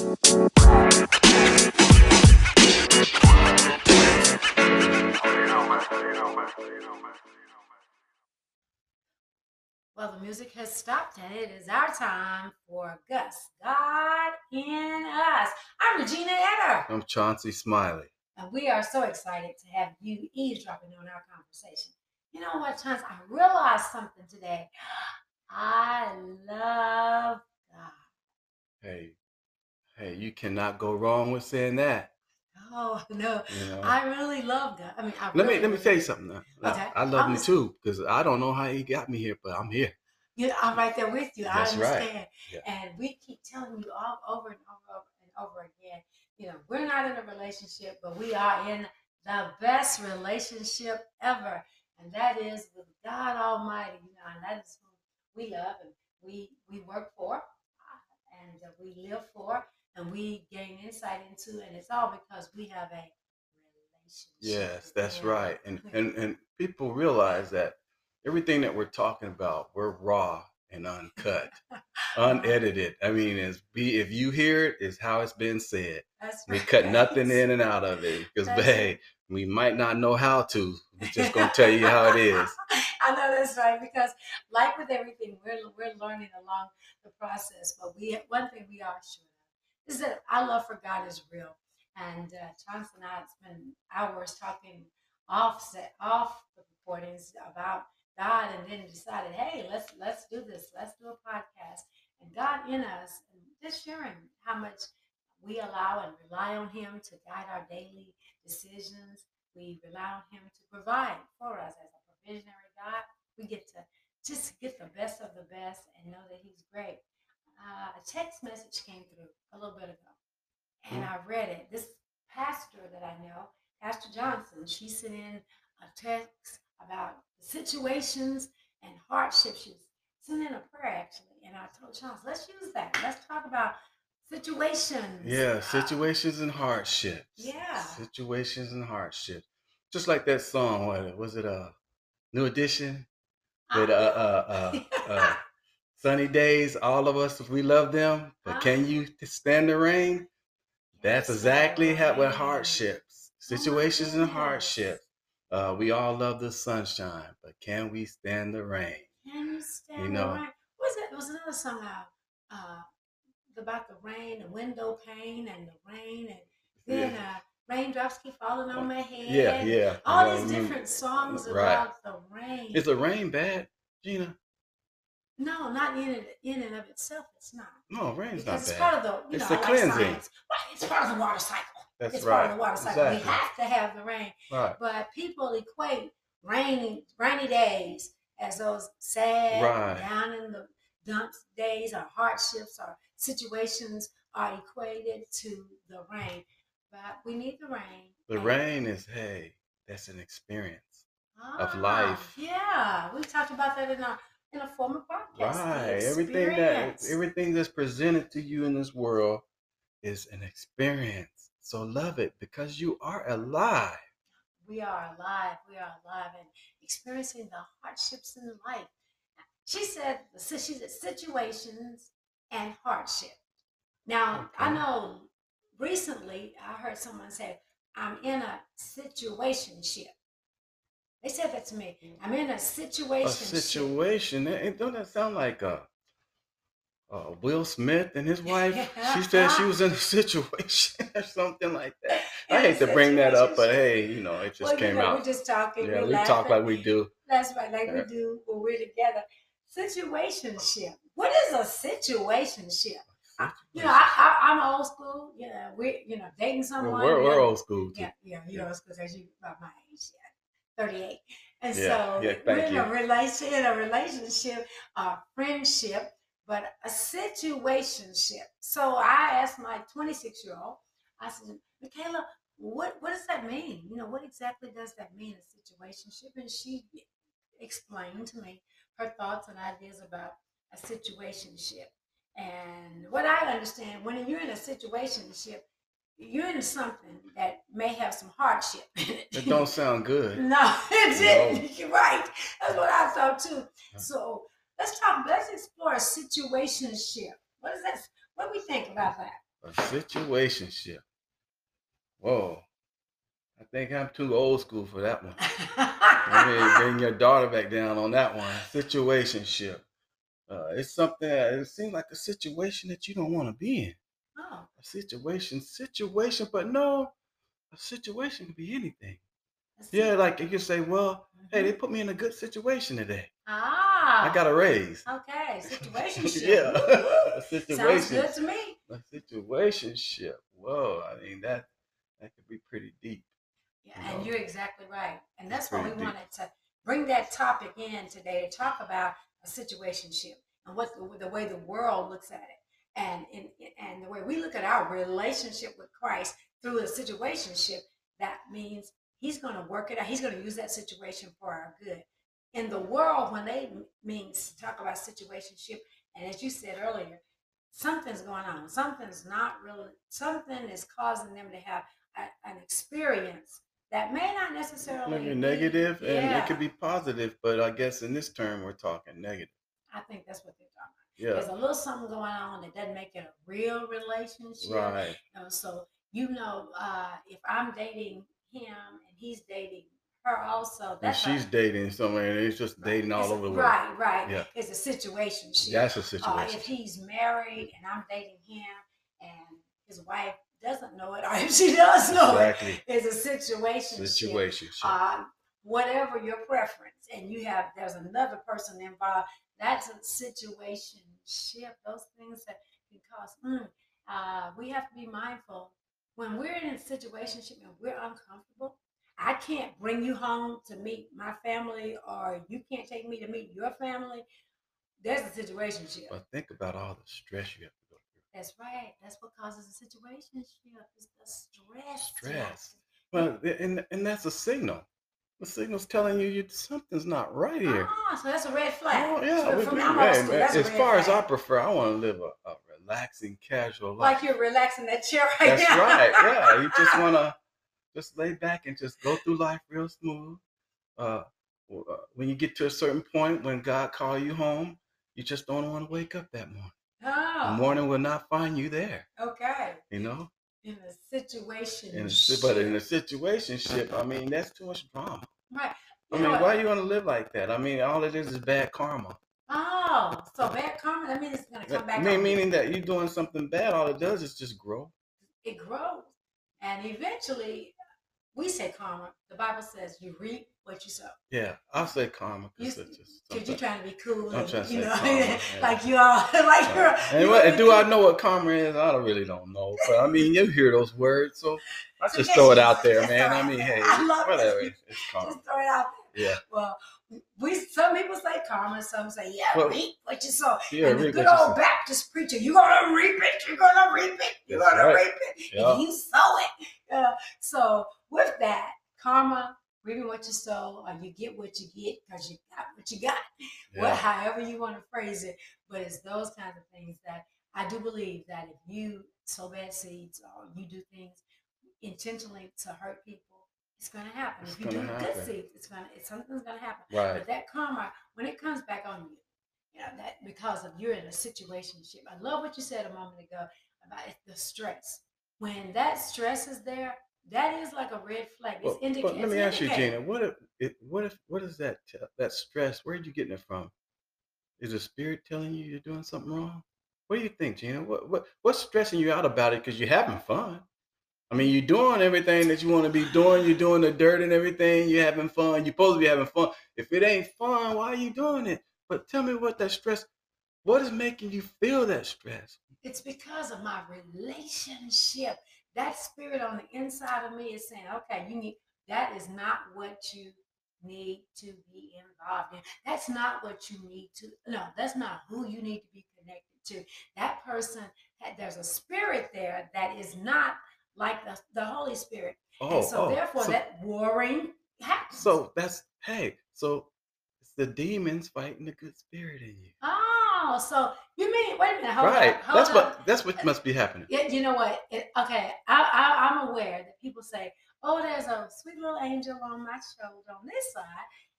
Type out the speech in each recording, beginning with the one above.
Well, the music has stopped and it is our time for Gus, God in Us. I'm Regina Etter. I'm Chauncey Smiley. And we are so excited to have you eavesdropping on our conversation. You know what, Chauncey? I realized something today. I love God. Hey, hey, you cannot go wrong with saying that. Oh no, You know? I really love God. I mean, I let really, me let me tell you something. Now. Now, Okay. I love I'm him too because I don't know how he got me here, but I'm here. You I'm right there with you. That's I right. Yeah. And we keep telling you all over and over and over again, you know, we're not in a relationship, but we are in the best relationship ever. And that is with God Almighty, you know, and that is who we love and we we work for uh, and we live for and we gain insight into and it's all because we have a relationship. Yes, that's Yeah. right. And and and people realize that everything that we're talking about, we're raw and uncut, unedited. I mean, it's be if you hear it, is how it's been said. That's We cut nothing in and out of it because, hey, we might not know how to. We're just gonna tell you how it is. I know that's right because, like with everything, we're we're learning along the process. But we one thing we are sure is that our love for God is real. And uh, Chauncey and I spent hours talking off off the recordings about God, and then decided, hey, let's let's do this. Let's do a podcast. And God in us, and just sharing how much we allow and rely on Him to guide our daily decisions. We rely on Him to provide for us as a provisionary God. We get to just get the best of the best and know that He's great. Uh, a text message came through she sent in a text about situations and hardships. She sent in a prayer actually, and I told Charles, let's use that. Let's talk about situations. Yeah, Uh, situations and hardships. Yeah. situations and hardships. Just like that song. What was it? A new edition with uh uh uh, uh sunny days. All of us, we love them, but can you stand the rain? That's exactly how with hardships, situations and hardships. Uh, we all love the sunshine, but can we stand the rain? Can you stand You the know. rain? What was it? Was another song uh, uh, about the rain, the window pane, and the rain, and then uh, raindrops keep falling on my head. Yeah, yeah. All yeah, these different songs right. about the rain. Is the rain bad, Gina? no, not in and, in and of itself. It's not. No, rain's Because not it's bad. part of the, you It's know, the like cleansing. science. Right, it's part of the water cycle. That's it's right. part of the water cycle. Exactly. We have to have the rain. Right. But people equate rainy rainy days as those sad, Right. down in the dumps days or hardships or situations are equated to the rain. But we need the rain. The and- rain is hey, that's an experience. of Ah, life. Yeah, we talked about that in our in a former podcast. Right. Everything that everything that's presented to you in this world is an experience. So love it because you are alive. we are alive. We are alive and experiencing the hardships in life. She said, she said situations and hardship. Now, I know recently I heard someone say, I'm in a situationship. They said that to me. I'm in a situation. A situation. Don't that sound like uh, uh, Will Smith and his wife? she said she was in a situation or something like that. I hate to bring that up, but hey, you know, it just Well, you came know, out. We're just talking. Yeah, we talk like we do. That's right, like we do when we're together. Situationship. What is a situationship? I- You know, I, I'm old school. You know, we, you know, dating someone. we're, we're old school too. Yeah, yeah, you're old school because you about my age, yeah, 38. And Yeah, so yeah, we're in you. a relation, in a relationship, a friendship, but a situationship. So I asked my 26 year old, I said, Michaela, what what does that mean? You know, what exactly does that mean, a situationship? And she explained to me her thoughts and ideas about a situationship. And what I understand, when you're in a situationship, you're in something that may have some hardship it. Don't sound good. No, it didn't. You're right. That's what I thought too. So let's talk. Let's explore a situationship. What is that? What do we think about that? A situationship. Whoa. I think I'm too old school for that one. I mean, bring your daughter back down on that one. Situationship. Uh, it's something. It seems like a situation that you don't want to be in. oh, A situation, situation, but no, a situation can be anything. Yeah, like you can say, well, hey, Mhm. they put me in a good situation today. ah, I got a raise. okay situation. yeah, a Sounds situation. good to me. A situationship. Whoa, I mean that that could be pretty deep. Yeah, You and know, you're exactly right. And it's that's why we deep. wanted to bring that topic in today to talk about a situationship and what the, the way the world looks at it. And, and and the way we look at our relationship with Christ through a situationship, that means he's going to work it out. He's going to use that situation for our good. In the world, when they m- means talk about situationship, and as you said earlier, something's going on. Something's not really. Something is causing them to have a, an experience that may not necessarily Maybe be- negative, and yeah, it could be positive, but I guess in this term we're talking negative. I think that's what they're talking about. Yeah, There's a little something going on that doesn't make it a real relationship. right. You know, so you know, uh, if I'm dating him and he's dating her also, And she's dating somewhere, and it's just dating all over the world. Right, right. Yeah. It's a situation. That's a Uh, situation. if he's married and I'm dating him and his wife doesn't know it, or if she does know Exactly. it, it's a situation. Situation. uh, whatever your preference, and you have there's another person involved. That's a situation shift. Those things that can cause. Mm, uh, we have to be mindful when we're in a situation and we're uncomfortable. I can't bring you home to meet my family, or you can't take me to meet your family. There's a situation. But think about all the stress you have to go through. That's right. That's what causes a situation. It's the stress. Stress. Well, and and that's a signal. The signal's telling you, you something's not right here. Ah, so that's a red flag. Oh yeah, So we- from we- hey, as far as I prefer, I want to live a, a relaxing, casual life. like you're relaxing that chair right That's now. right. Yeah, you just want to just lay back and just go through life real smooth. Uh, uh, when you get to a certain point when God call you home, you just don't want to wake up that morning. The Oh, morning will not find you there. okay. You know. In a situation. In a, but in a situation ship, I mean, that's too much drama. right. I You know mean, what? why you want to live like that? I mean, all it is is bad karma. Oh, so bad karma. That means it's gonna come back. I mean, you. meaning that you're doing something bad. All it does is just grow. it grows, and eventually, we say karma. The Bible says you reap what you sow. Yeah, I'll say karma because it's just Cause you're trying to be cool, I'm and, trying to you know, karma, yeah. like you all, like you're. And, what, and do I know what karma is? I don't really don't know. But I mean, you hear those words, so I just throw it out there, man. I mean, hey, I love whatever. It's, it's karma. Just throw it out there. Yeah, Well, we some people say karma, some say yeah, Well, reap what you sow. yeah. and the good old. Baptist preacher, you're gonna reap it, you're gonna reap it, you're That's gonna right. reap it, Yeah. and you sow it. So with that, karma, reaping what you sow, or you get what you get because you got what you got. Well, however you want to phrase it, but it's those kinds of things that I do believe that if you sow bad seeds or you do things intentionally to hurt people, it's gonna happen. It's if you do gonna good happen. seeds, it's gonna it's something's gonna happen. Right. But that karma, when it comes back on you, you know, that because of you're in a situation. I love what you said a moment ago about the stress. When that stress is there, that is like a red flag. It's Well, indicating. but let me ask you, Gina. What if? What if? What is that? That stress? Where are you getting it from? Is the spirit telling you you're doing something wrong? What do you think, Gina? What what what's stressing you out about it? Because you're having fun. I mean, you're doing everything that you want to be doing. You're doing the dirt and everything. You're having fun. You're supposed to be having fun. If it ain't fun, why are you doing it? But tell me what that stress. What is making you feel that stress? It's because of my relationship. That spirit on the inside of me is saying, okay, you need that is not what you need to be involved in. That's not what you need to no, that's not who you need to be connected to. That person there's a spirit there that is not like the, the Holy Spirit. Oh, and so oh, therefore so, that warring happens. so that's hey. So it's the demons fighting the good spirit in you. Oh, so you mean wait a minute, hold right. That's what. That's what uh, must be happening. Yeah, you know what? It, okay, I, I, I'm aware that people say, "Oh, there's a sweet little angel on my shoulder on this side,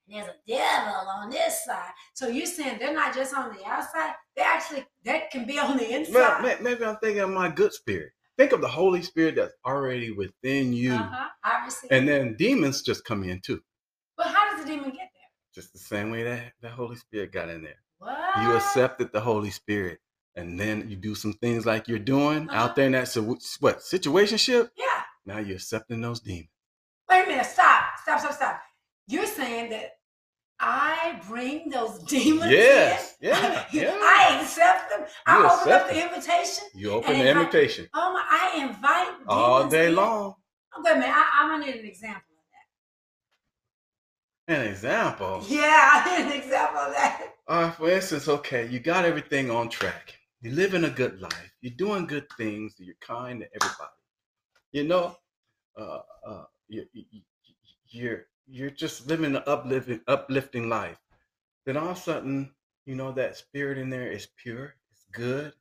and there's a devil on this side. So you're saying they're not just on the outside; they actually that can be on the inside. Maybe, maybe I'm thinking of my good spirit. Think of the Holy Spirit that's already within you, Uh-huh. And then demons just come in too, but how does the demon get there? just the same way that the Holy Spirit got in there. What? You accepted the Holy Spirit, and then you do some things like you're doing Uh-huh. out there in that so, what situationship. Yeah. Now you're accepting those demons. Wait a minute. Stop. Stop. Stop. Stop. You're saying that I bring those demons Yes, in? yeah, yeah. I accept them. I You open up accept the invitation. You open the invite- invitation Oh my! I invite all day in. long. A minute. I, I'm gonna need an example of that. An example. Yeah, I need an example of that. Uh, for instance, okay, you got everything on track. You're living a good life. You're doing good things. You're kind to everybody. You know, uh, uh, you, you- you're you're just living an uplifting uplifting life. Then all of a sudden, you know that spirit in there is pure. It's good.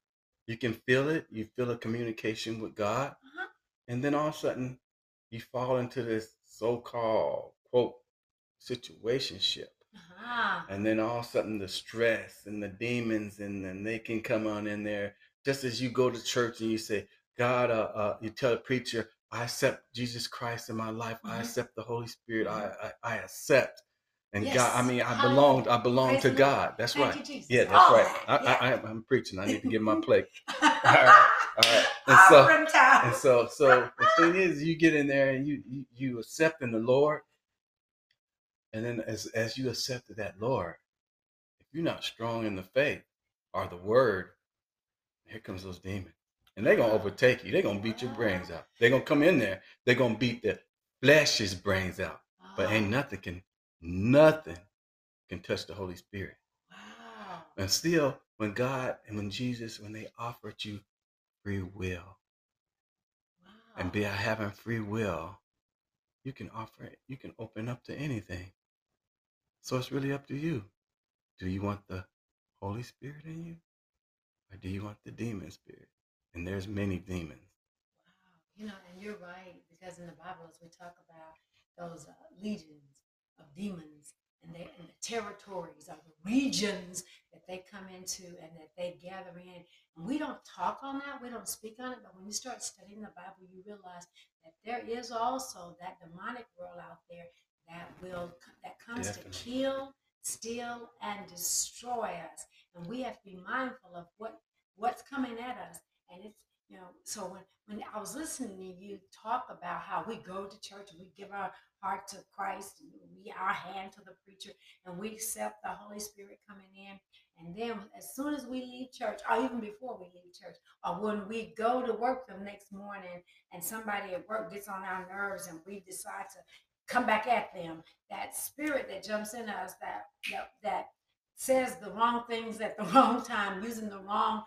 You can feel it. You feel a communication with God, Uh-huh. and then all of a sudden, you fall into this so-called quote situationship. Uh-huh. And then all of a sudden the stress and the demons and then they can come on in there. Just as you go to church and you say, God, uh, uh, you tell the preacher, I accept Jesus Christ in my life. I Mhm. accept the Holy Spirit. I, I I accept. And God, I mean, I belong. I belong Praise to. God. That's Thank right. you, Yeah, that's All right. I, yeah. I, I, I'm preaching. I need to get my plate. All right, all right. And so- And so, so the thing is, you get in there and you you, you accept in the Lord, and then as as you accepted that Lord, if you're not strong in the faith or the Word, here comes those demons, and they're gonna overtake you. They're gonna beat your brains out. They're gonna come in there. They're gonna beat the flesh's brains out. But ain't Oh, nothing can nothing can touch the Holy Spirit. wow. And still, when God and when Jesus, when they offered you free will, and Wow. by having free will, you can offer it. You can open up to anything. So it's really up to you. Do you want the Holy Spirit in you, or do you want the demon spirit? And there's many demons. Wow. You know, and you're right, because in the Bible, as we talk about those uh, legions of demons and, they, and the territories or the regions that they come into and that they gather in, and we don't talk on that, we don't speak on it, but when you start studying the Bible, you realize that there is also that demonic world out there that will that comes Definitely. to kill, steal, and destroy us, and we have to be mindful of what what's coming at us, and it's you know, so when, when I was listening to you talk about how we go to church and we give our heart to Christ and we our hand to the preacher and we accept the Holy Spirit coming in. And then as soon as we leave church, or even before we leave church, or when we go to work the next morning and somebody at work gets on our nerves and we decide to come back at them, that spirit that jumps in us that that, that says the wrong things at the wrong time, using the wrong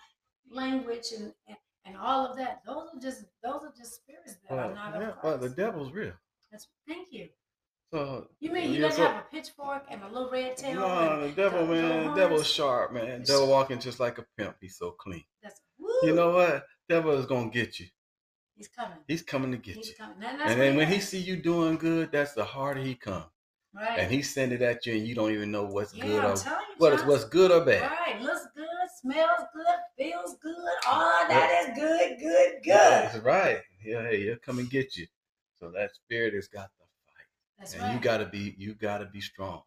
language and, and and all of that. Those are just those are just spirits that are oh, not yeah, of well, the devil's real. That's, thank you. So You mean he yeah, doesn't so- have a pitchfork and a little red tail? No, the devil, the- man, the devil's sharp, man. Devil walking just like a pimp. He's so clean. That's, You know what? Devil is gonna get you. he's coming. He's coming to get He's you. coming. And, that's And what then when he see you doing good, that's the harder he come. right, And he send it at you, and you don't even know what's yeah, good or you, what is what's good or bad. Right, smells good, feels good. Ah, All that is good, good, good. That's right. Yeah, hey, he'll come and get you. So that spirit has got the fight, That's and right. you gotta be you gotta be strong.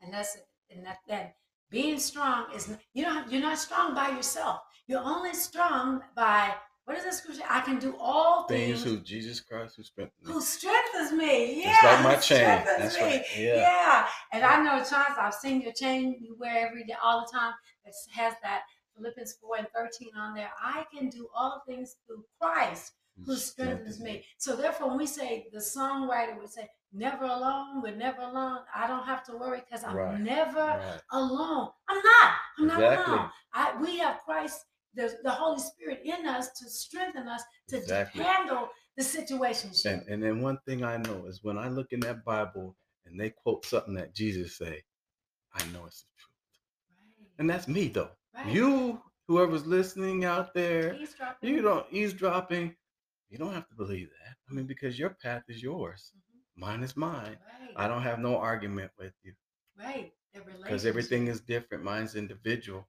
and that's and that that being strong is you don't you're not strong by yourself. You're only strong by what is that scripture? I can do all Things things who Jesus Christ who strengthened me. who strengthens me. Yeah, Just like my chain. That's me. right. Yeah. Yeah. And I know, Chance, I've seen your chain you wear every day, all the time. That has that Philippians 4 and 13 on there. I can do all things through Christ who strengthens me. So therefore, when we say the songwriter would say, "Never alone, we're never alone," I don't have to worry because I'm Right. never Right. alone. I'm not. I'm not alone. I, we have Christ, the, the Holy Spirit in us to strengthen us to Exactly. handle the situation. And and then one thing I know is when I look in that Bible and they quote something that Jesus say, I know it's the truth. right. And that's me though. right. You, whoever's listening out there, Eavesdropping. you don't eavesdropping. You don't have to believe that. I mean, because your path is yours. Mhm. Mine is mine. Right. I don't have no argument with you. Right. Because everything is different. Mine's individual.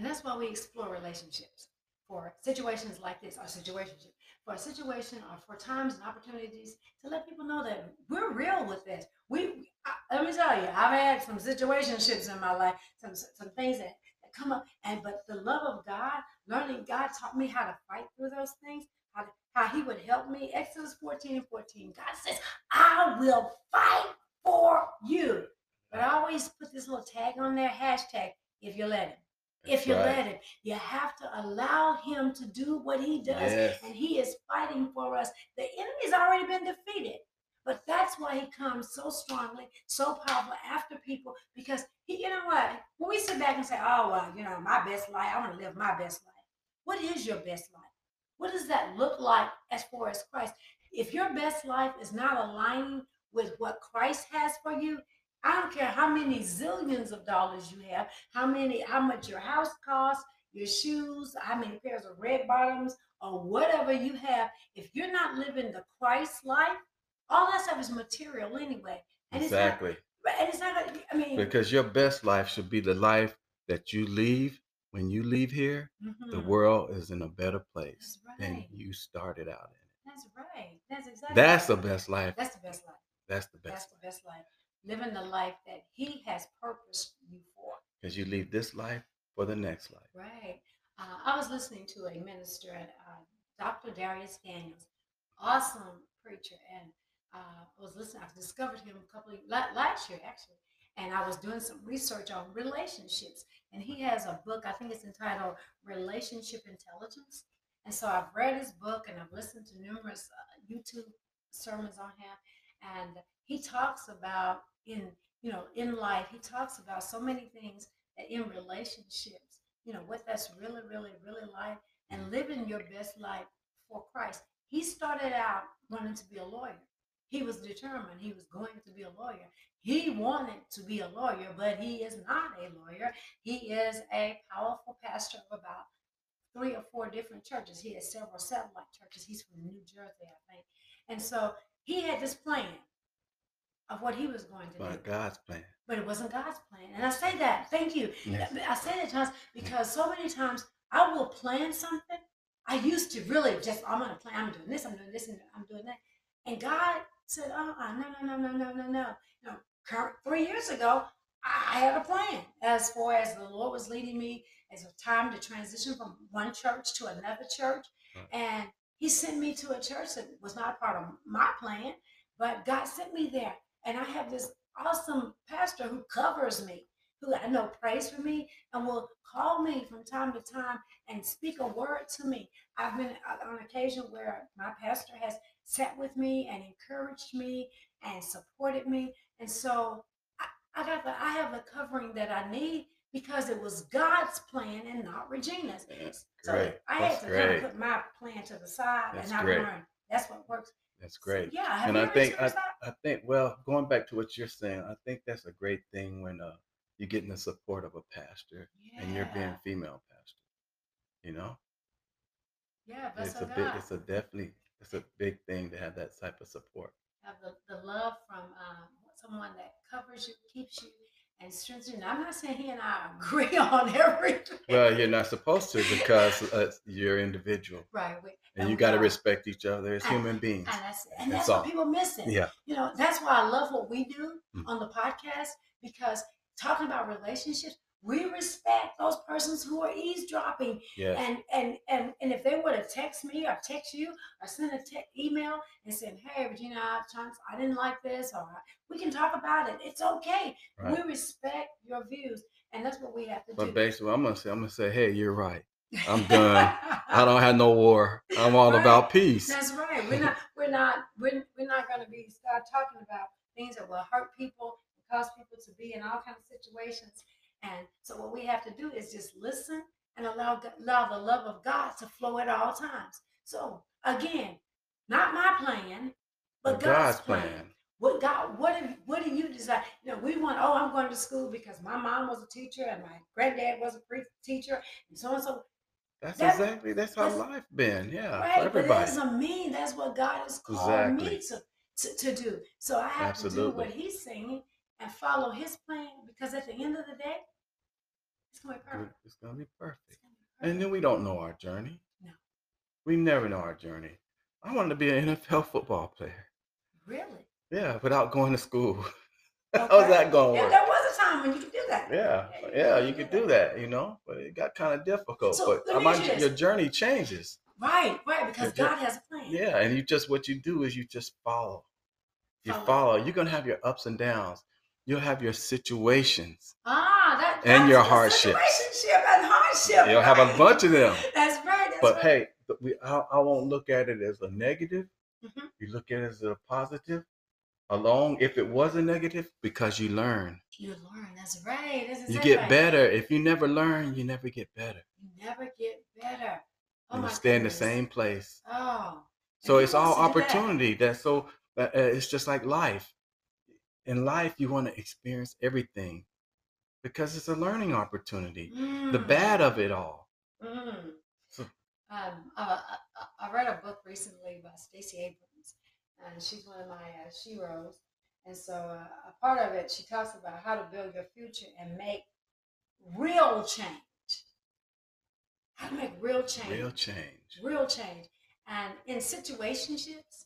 And that's why we explore relationships for situations like this, or situationship, for a situation or for times and opportunities to let people know that we're real with this. We, I, let me tell you, I've had some situationships in my life, some some things that, that come up, and but the love of God, learning God taught me how to fight through those things, how how He would help me. Exodus 14 and 14, God says, "I will fight for you." But I always put this little tag on there, hashtag, if you let him. That's if you right. let him, you have to allow him to do what he does. Yes. And he is fighting for us. The enemy's already been defeated. But that's why he comes so strongly, so powerful after people, because he, you know what? When we sit back and say, oh, well, you know, my best life, I want to live my best life. What is your best life? What does that look like as far as Christ? If your best life is not aligning with what Christ has for you, I don't care how many zillions of dollars you have, how many, how much your house costs, your shoes, how many pairs of red bottoms, or whatever you have. If you're not living the Christ life, all that stuff is material anyway. And exactly. It's not, and it's not. I mean, because your best life should be the life that you leave when you leave here. Mm-hmm. The world is in a better place right. than you started out in. That's right. That's exactly. That's the best life. That's the best life. That's the best. That's the best life living the life that He has purposed you for. Because you leave this life for the next life. Right. Uh, I was listening to a minister, uh, Dr. Dharius Daniels, awesome preacher, and uh, I was listening. I discovered him a couple of last year actually, and I was doing some research on relationships. And he has a book. I think it's entitled Relationship Intelligence. And so I've read his book and I've listened to numerous uh, YouTube sermons on him. And he talks about in you know in life he talks about so many things that in relationships you know what that's really really really like and living your best life for christ. He started out wanting to be a lawyer. He was determined he was going to be a lawyer. He wanted to be a lawyer but he is not a lawyer. He is a powerful pastor of about three or four different churches. He has several satellite churches. He's from new jersey i think. And so he had this plan of what he was going to but do. God's plan. But it wasn't God's plan. And I say that, thank you. Yes. I say that times because so many times I will plan something. I used to really just, I'm going to plan, I'm doing this, I'm doing this, and I'm doing that. And God said, oh, uh, no, no, no, no, no, no, no. You know, three years ago, I had a plan as far as the Lord was leading me as a time to transition from one church to another church. And he sent me to a church that was not part of my plan, but God sent me there. And I have this awesome pastor who covers me, who I know prays for me and will call me from time to time and speak a word to me. I've been uh, on occasion where my pastor has sat with me and encouraged me and supported me. And so I, I got the I have the covering that I need because it was God's plan and not Regina's. So great. I That's had to kind of put my plan to the side That's and I great. learned that's what works that's great. So, yeah, and I think I, I think well, going back to what you're saying, I think that's a great thing when uh you're getting the support of a pastor yeah. and you're being female pastor. You know. Yeah, but it's so a big, it's a definitely it's a big thing to have that type of support. Have the, the love from um, someone that covers you, keeps you, and strengthens. I'm not saying he and I agree on everything. Well, you're not supposed to because uh, you're individual. Right. We, and, and you got to respect each other as and, human beings. And that's, and that's, that's what people missing. Yeah. You know, that's why I love what we do mm-hmm. on the podcast because talking about relationships, we respect those persons who are eavesdropping. Yes. And and and and if they were to text me or text you or send a te- email and say, "Hey, Regina, I didn't like this," or we can talk about it. It's okay. Right. We respect your views, and that's what we have to but do. But basically, I'm gonna say, I'm gonna say, "Hey, you're right. I'm done. I don't have no war. I'm all right. about peace." That's right. We're not. We're not. We're, we're not going to be start talking about things that will hurt people, cause people to be in all kinds of situations and so what we have to do is just listen and allow, allow the love of God to flow at all times. So again, not my plan, but God's, God's plan. plan. What God, what do, what do you desire? You know, we want. Oh, I'm going to school because my mom was a teacher and my granddad was a pre teacher, and so and so. That's that, exactly that's how that's, life been. Yeah, right. For everybody. But it doesn't mean that's what God has called exactly. me to, to, to do. So I have Absolutely. to do what He's saying and follow His plan, because at the end of the day, it's gonna be perfect. It's gonna be perfect. Gonna be And then we don't know our journey. No. We never know our journey. I wanted to be an NFL football player. Really? Yeah, without going to school. How's that going Yeah, there was a time when you could do that. Yeah, yeah, you could do that, you know, but it got kind of difficult. So, but let me my- you your journey changes. Right, right, because Yeah. God has a plan. Yeah, and you just what you do is you just follow. You Follow. follow. You're gonna have your ups and downs. You'll have your situations. Ah, And your hardships. Situationship and hardship. You'll have a bunch of them. That's right. That's But right. hey, we I, I won't look at it as a negative. Mhm. You look at it as a positive. Along, if it was a negative, because you learn. you learn. That's right. That's You exactly get right. better. If you never learn, you never get better. You never get better. Oh and you stay in the same place. Oh. So it's all do that? opportunity. That's so. Uh, uh, it's just like life. In life, you want to experience everything because it's a learning opportunity. The Mm, bad of it all. mm. So- Um, I, I read a book recently by Stacey Abrams, and she's one of my uh, sheroes. And so, uh, a part of it, she talks about how to build your future and make real change. How to make real change. Real change. real change. And in situationships,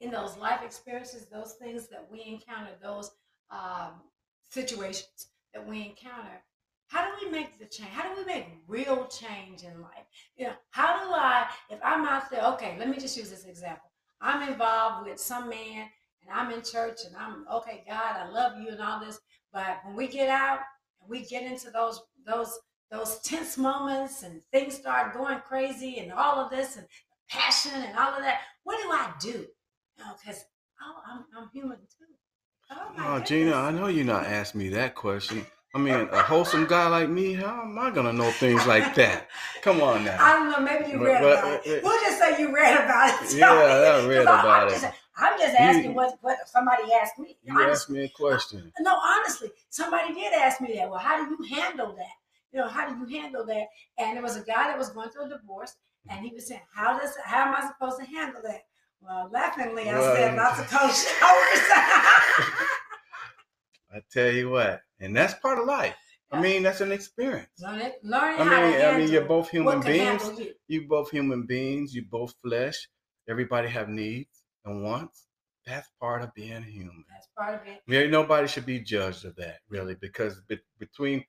in those life experiences, those things that we encounter, those um, situations that we encounter, how do we make the change? How do we make real change in life? You know, how do I, if I'm out there, okay, let me just use this example. I'm involved with some man and I'm in church and I'm, okay, God, I love you and all this. But when we get out and we get into those, those, those tense moments and things start going crazy and all of this and passion and all of that, what do I do? You know, because oh, I'm, I'm human too. Oh, Oh, Gina, I know you're not asking me that question. I mean, a wholesome guy like me, how am I gonna know things like that? Come on now. I don't know. Maybe you read but- about it. We'll just say you read about it. Yeah, I read about I'm it. Just, I'm just asking You- what, what somebody asked me. You Honestly. asked me a question. No, honestly, somebody did ask me that. Well, how do you handle that? You know, how do you handle that? And there was a guy that was going through a divorce, and he was saying, "How does? How am I supposed to handle that?" Well, laughingly, I said, Well- "Lots of cold showers." Tell you what, and that's part of life. I mean, that's an experience. Learn it. Learning I how to mean, I mean, you're both human beings. you. You both human beings. You both flesh. Everybody have needs and wants. That's part of being human. That's part of it. Yeah, nobody should be judged of that, really, because be- between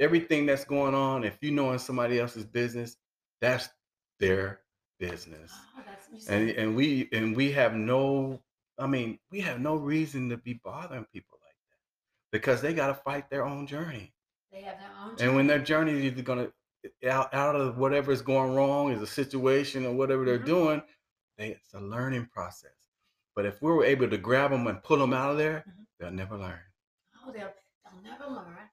everything that's going on, if you know in somebody else's business, that's their business, Oh, that's and and we and we have no, I mean, we have no reason to be bothering people because they got to fight their own journey, they have their own. and when their journey is either gonna out out of whatever is going wrong, is a situation or whatever they're Mhm. doing, they, it's a learning process. But if we were able to grab them and pull them out of there, Mhm. they'll never learn. Oh, they'll, they'll never learn.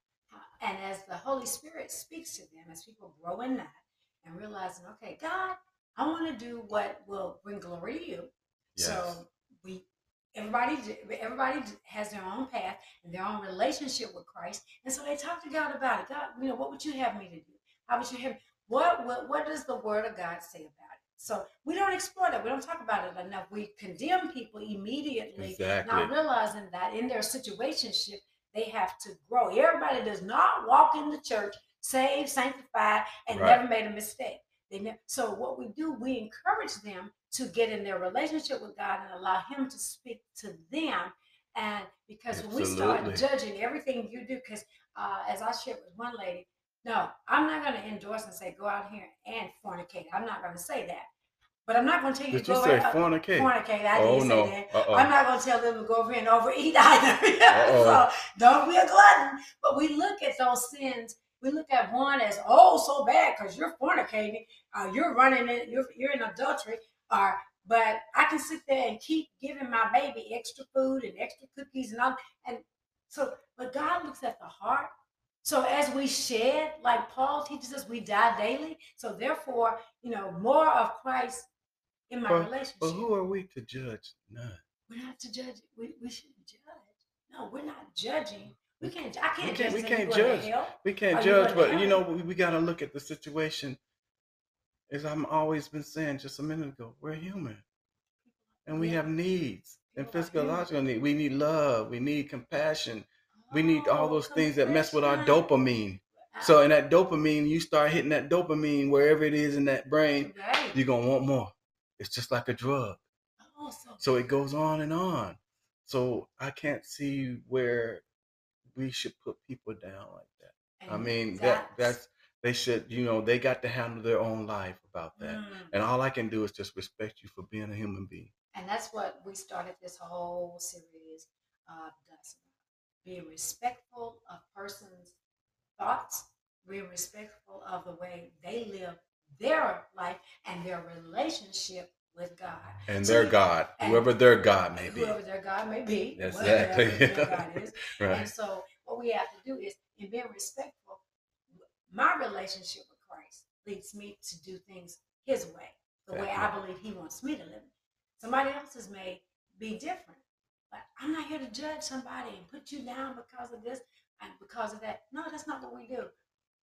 And as the Holy Spirit speaks to them, as people grow in that and realizing, okay, God, I want to do what will bring glory to you. Yes. So we, everybody, everybody has their own path and their own relationship with Christ, and so they talk to God about it. God, you know, what would you have me to do? How would you have? What what what does the Word of God say about it? So we don't explore that. We don't talk about it enough. We condemn people immediately Exactly. not realizing that in their situationship they have to grow. Everybody does not walk in the church saved, sanctified, and Right. never made a mistake. They so what we do, we encourage them to get in their relationship with God and allow Him to speak to them. And because when we start judging everything you do, because uh, as I shared with one lady, no, I'm not going to endorse and say go out here and fornicate. I'm not going to say that. But I'm not going to tell you Did to you go say out- fornicate? fornicate. I oh didn't no. say that. Uh-oh. I'm not going to tell them to go over here and overeat either. So don't be a glutton. But we look at those sins. We look at one as oh so bad because you're fornicating, uh, you're running it, you're you're in adultery. Or but I can sit there and keep giving my baby extra food and extra cookies and all. And so, but God looks at the heart. So as we shed, like Paul teaches us, we die daily. So therefore, you know, more of Christ in my But- relationship. But who are we to judge? None. We're not to judge. We, we shouldn't judge. No, we're not judging. We can't. I can't We can't- judge. we can't you going to judge. We can't Are judge, but you know, we, we got to look at the situation. As I'm always been saying just a minute ago, we're human, and we Yeah. have needs and People human. physiological need. We need love. We need compassion. We need all Oh, those things that mess with our dopamine. Uh, So in that dopamine, you start hitting that dopamine wherever it is in that brain, right. you're gonna want more. It's just like a drug. Oh, so, So it goes on and on. So I can't see where we should put people down like that. I mean that that's they should, you know, they got to handle their own life about that. Mm. And all I can do is just respect you for being a human being. And that's what we started this whole series of. Being respectful of persons' thoughts, being respectful of the way they live their life and their relationship with God. And their God, and whoever their God may be. Whoever their God may be. That's exactly. is. Right. And so what we have to do is, in being respectful, my relationship with Christ leads me to do things His way, the way I believe He wants me to live. Somebody else's may be different, but I'm not here to judge somebody and put you down because of this and because of that. No, that's not what we do.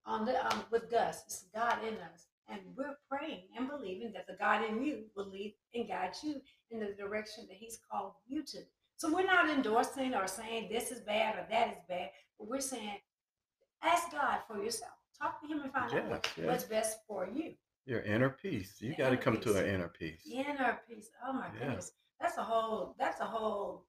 On the um, with Gus, it's God in us, and we're praying and believing that the God in you will lead and guide you in the direction that He's called you to. So we're not endorsing or saying this is bad or that is bad, but we're saying ask God for yourself. Talk to Him and find out what, Yes, yes. what's best for you. Your inner peace. You got to come to an inner peace. Inner peace. Oh my Yeah. goodness, that's a whole. That's a whole,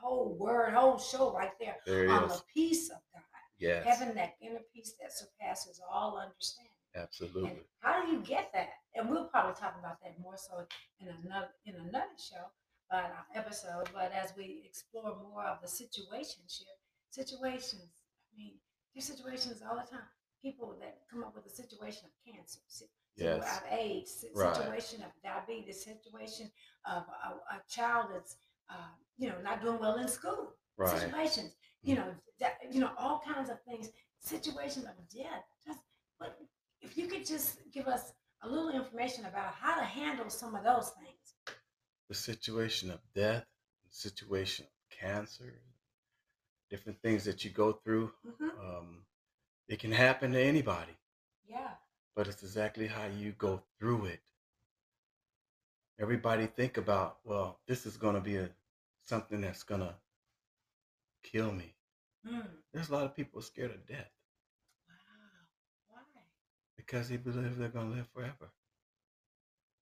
whole word, whole show right there There on is. the peace of God, Yes. having that inner peace that surpasses all understanding. And Absolutely. how do you get that? And we'll probably talk about that more so in another in another show, but uh, episode. But as we explore more of the situationship situations, I mean, there's situations all the time. People that come up with a situation of cancer, si- situ- Yes. of AIDS, si- Right. situation of diabetes, situation of a, a child that's uh, you know not doing well in school, Right. Mm. situations, you know, that, you know, all kinds of things, situations of death. Just what if you could just give us a little information about how to handle some of those things. The situation of death, the situation of cancer, different things that you go through. hmm Um, it can happen to anybody, Yeah. but it's exactly how you go through it. Everybody think about, well, this is going to be a something that's going to kill me. Mm. There's a lot of people scared of death? Because they believe they're going to live forever.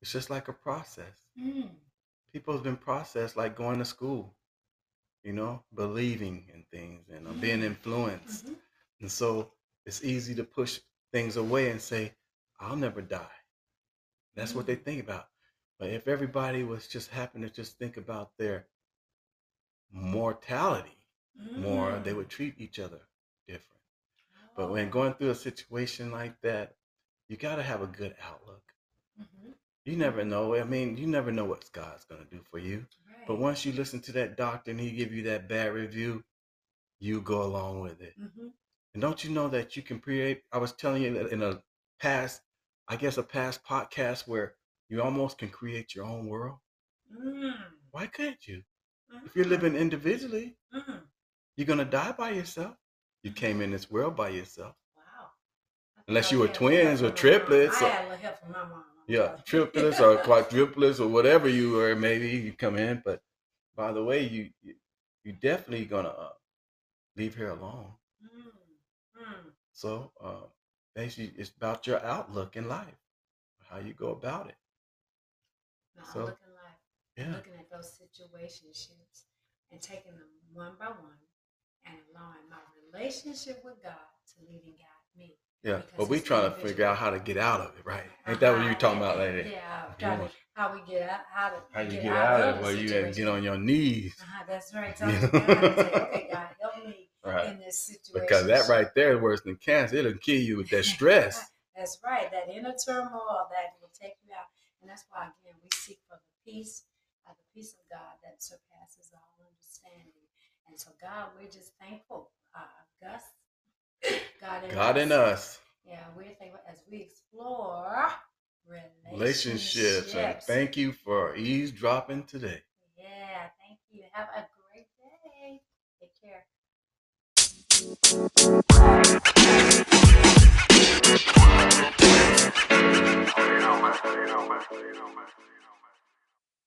It's just like a process. Mm. People have been processed like going to school, you know, believing in things and uh, being Mm. influenced. Mhm. And so it's easy to push things away and say, I'll never die. That's what they Mm. think about. But if everybody was just happen to just think about their mortality more, they Mm. would treat each other different. But when Oh. going through a situation like that, you got to have a good outlook. Mhm. You never know. I mean, you never know what God's going to do for you. But once you listen to that doctor and he give you that bad review, you go along with it. Mhm. And don't you know that you can create? I was telling you that in a past, I guess a past podcast where you almost can create your own world. Mm. Why couldn't you? If you're living individually, Mhm. you're gonna die by yourself. You came in this world by yourself. Unless you were I had a little twins or my triplets I or- had a little help from my mom. Yeah, triplets or quadruplets or whatever you were. Maybe you come in, but by the way, you you, you definitely gonna uh, leave here alone. Mm. Mm. So uh, basically, it's about your outlook in life, how you go about it. No, So, I'm looking Yeah, looking at those situationships and taking them one by one and allowing my relationship with God to lead and guide me. Yeah. But we trying to figure out how to get out of it, right? Ain't that what Uh-huh, you talking about, lady? Yeah, trying how we get out, how to How you get, get out of it? Well, you had to get on your knees, Uh-huh, that's right. Tell God, okay, God, help me right? in this situation. Because that right there is worse than cancer. It'll kill you with that stress. That's right. That inner turmoil that will take you out. And that's why, again, we seek for the peace, uh, the peace of God that surpasses all understanding. And so, God, we're just thankful. Uh, Gus, God in God us. in us, Yeah, we're thankful as we explore relationships, relationships. and thank you for eavesdropping today. Yeah, thank you. Have a great day. Take care.